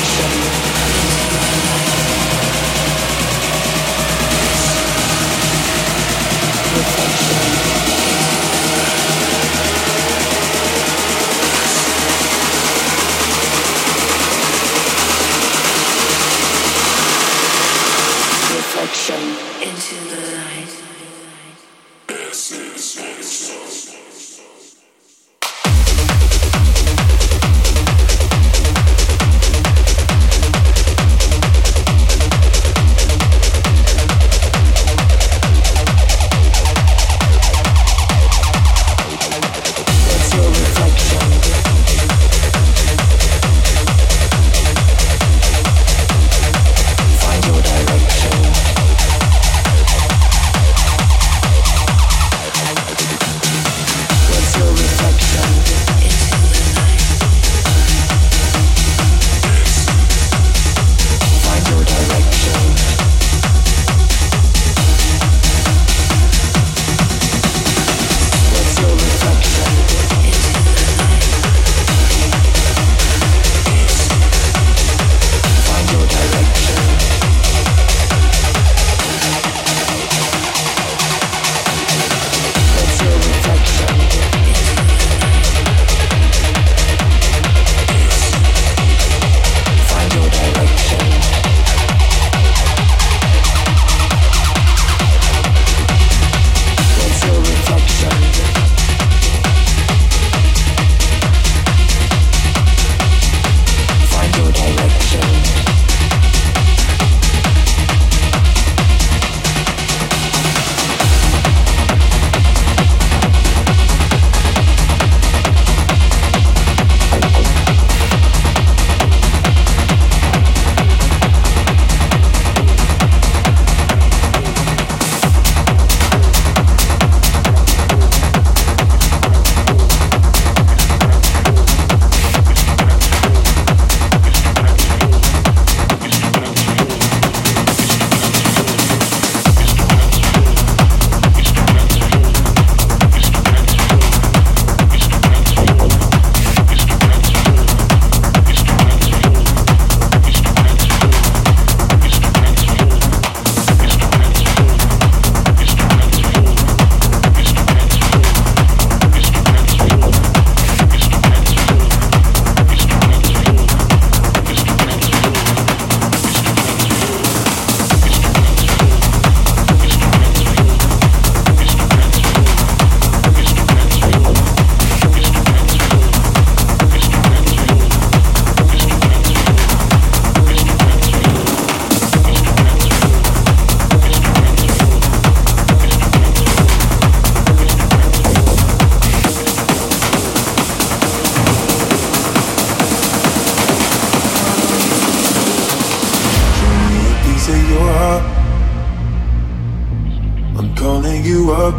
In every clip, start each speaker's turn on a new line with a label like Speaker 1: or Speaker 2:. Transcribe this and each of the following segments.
Speaker 1: Sensation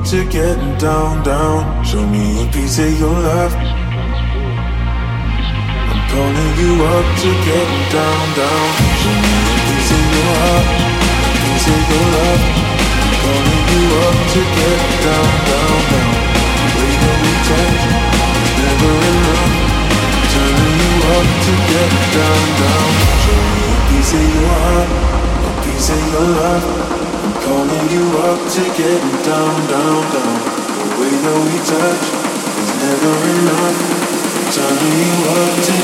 Speaker 1: Together.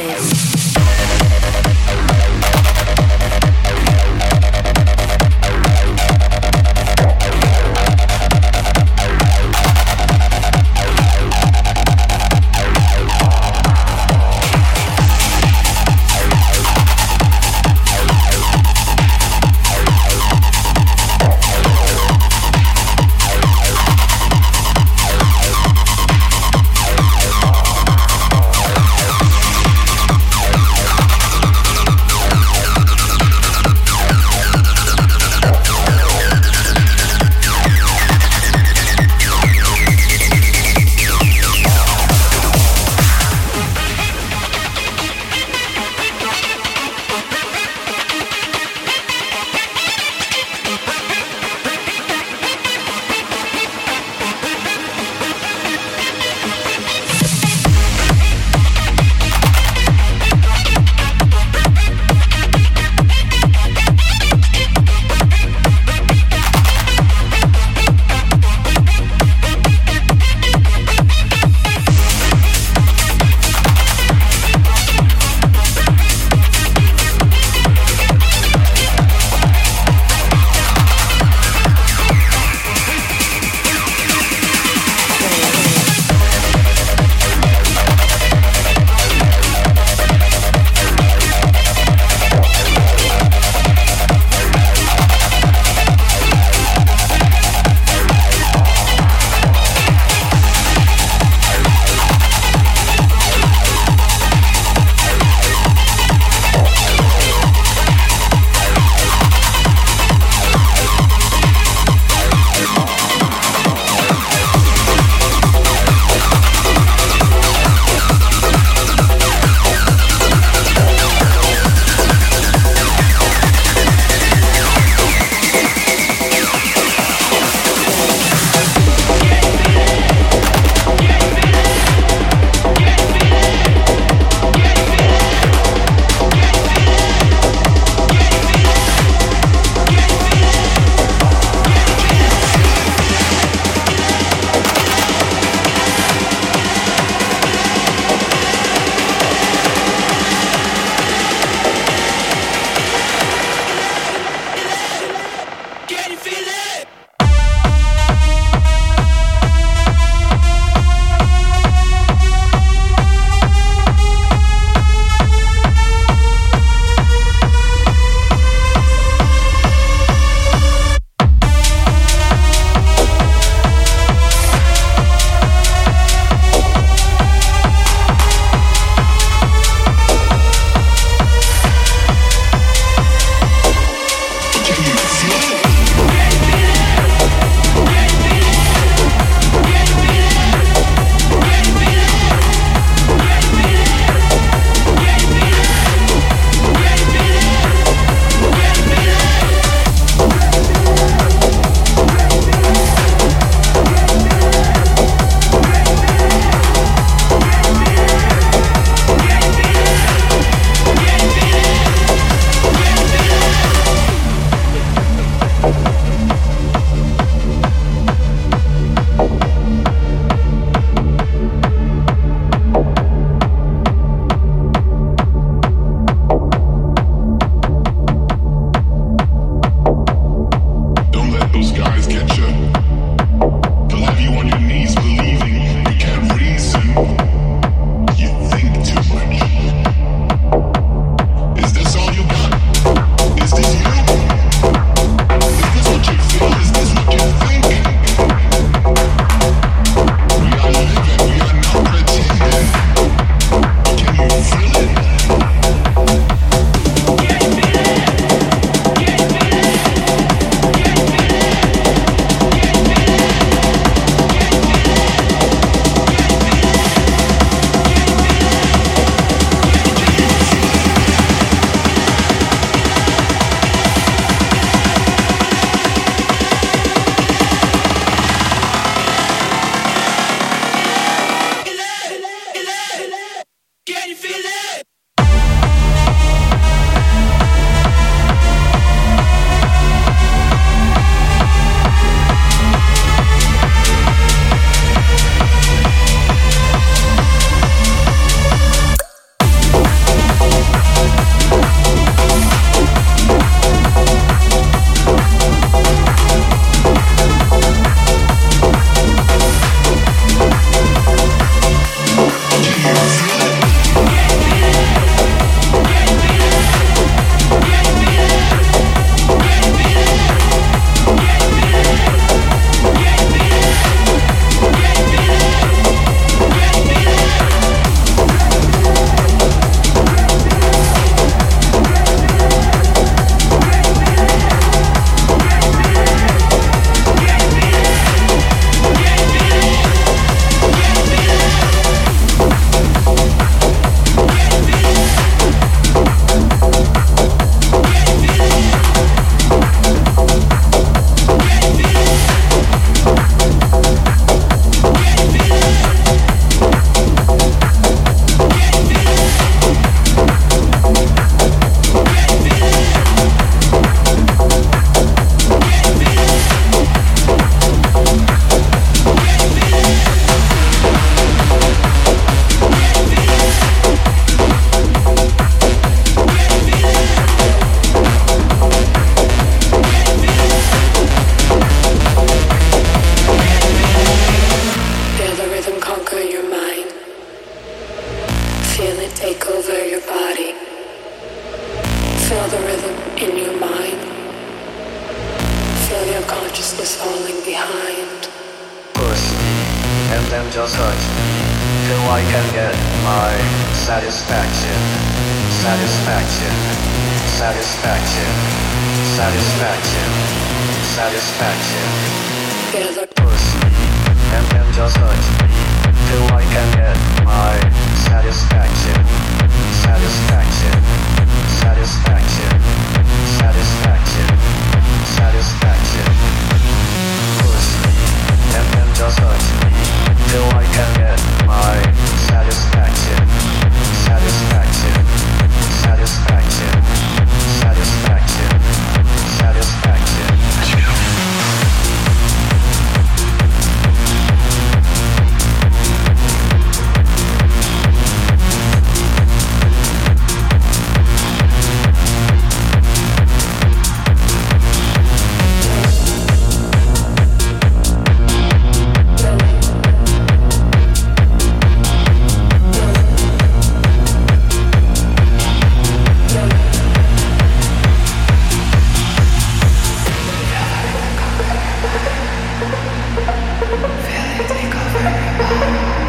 Speaker 2: Yeah.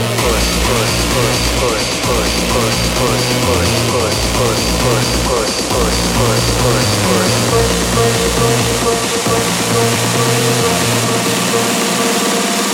Speaker 2: push push push push